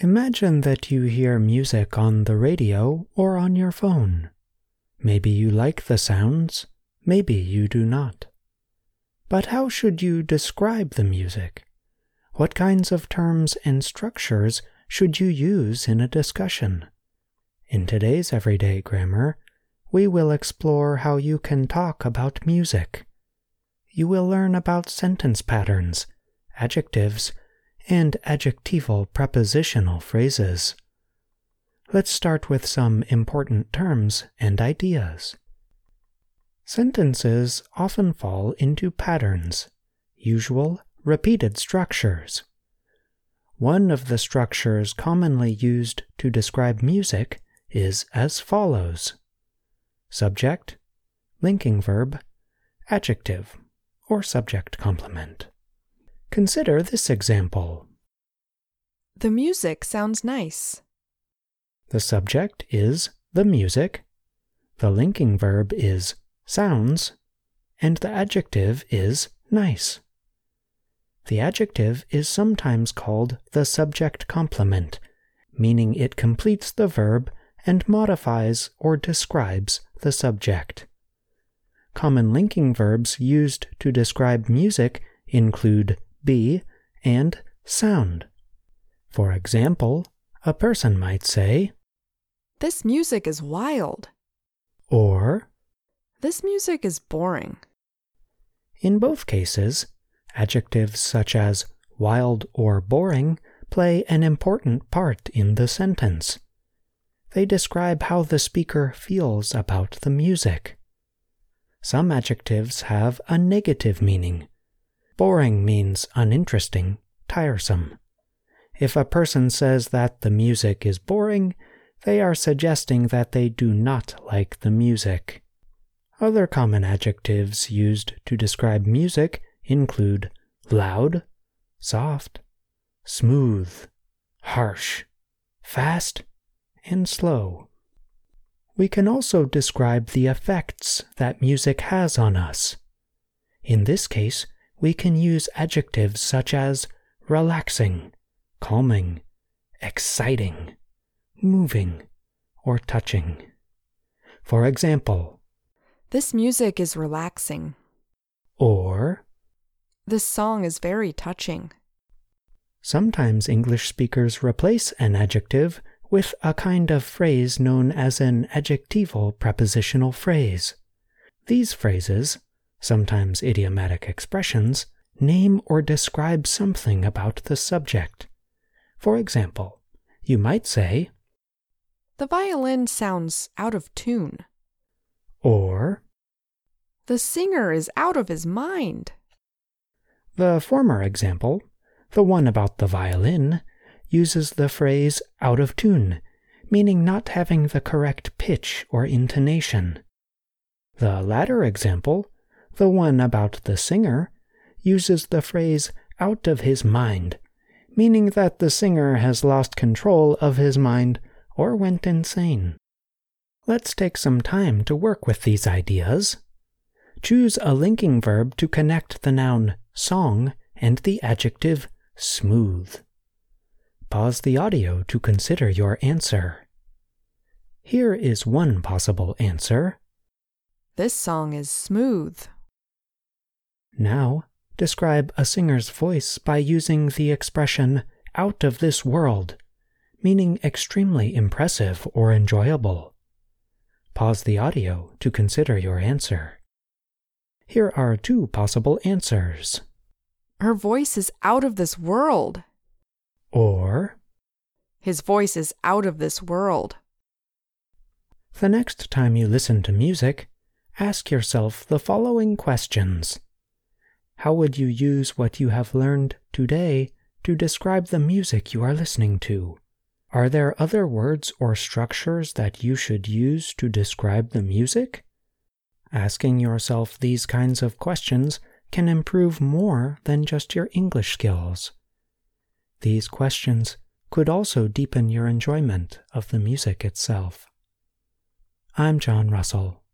Imagine that you hear music on the radio or on your phone. Maybe you like the sounds, maybe you do not. But how should you describe the music? What kinds of terms and structures should you use in a discussion? In today's everyday grammar, we will explore how you can talk about music. You will learn about sentence patterns, adjectives, and adjectival prepositional phrases. Let's start with some important terms and ideas. Sentences often fall into patterns, usual, repeated structures. One of the structures commonly used to describe music is as follows subject, linking verb, adjective, or subject complement. Consider this example. The music sounds nice. The subject is the music, the linking verb is sounds, and the adjective is nice. The adjective is sometimes called the subject complement, meaning it completes the verb and modifies or describes the subject. Common linking verbs used to describe music include be and sound. For example, a person might say, This music is wild. or This music is boring. In both cases, adjectives such as wild or boring play an important part in the sentence. They describe how the speaker feels about the music. Some adjectives have a negative meaning. Boring means uninteresting, tiresome. If a person says that the music is boring, they are suggesting that they do not like the music. Other common adjectives used to describe music include loud, soft, smooth, harsh, fast, and slow. We can also describe the effects that music has on us. In this case, we can use adjectives such as relaxing, calming, exciting, moving, or touching. For example, This music is relaxing. or This song is very touching. Sometimes English speakers replace an adjective with a kind of phrase known as an adjectival prepositional phrase. These phrases, sometimes idiomatic expressions, name or describe something about the subject. For example, you might say, The violin sounds out of tune. or The singer is out of his mind. The former example, the one about the violin, uses the phrase out of tune, meaning not having the correct pitch or intonation. The latter example, the one about the singer, uses the phrase out of his mind, meaning that the singer has lost control of his mind or went insane. Let's take some time to work with these ideas. Choose a linking verb to connect the noun song and the adjective smooth. Pause the audio to consider your answer. Here is one possible answer. This song is smooth. Now, describe a singer's voice by using the expression out of this world, meaning extremely impressive or enjoyable. Pause the audio to consider your answer. Here are two possible answers. Her voice is out of this world. Or, His voice is out of this world. the next time you listen to music, ask yourself the following questions. How would you use what you have learned today to describe the music you are listening to? Are there other words or structures that you should use to describe the music? Asking yourself these kinds of questions can improve more than just your English skills. These questions could also deepen your enjoyment of the music itself. I'm John Russell.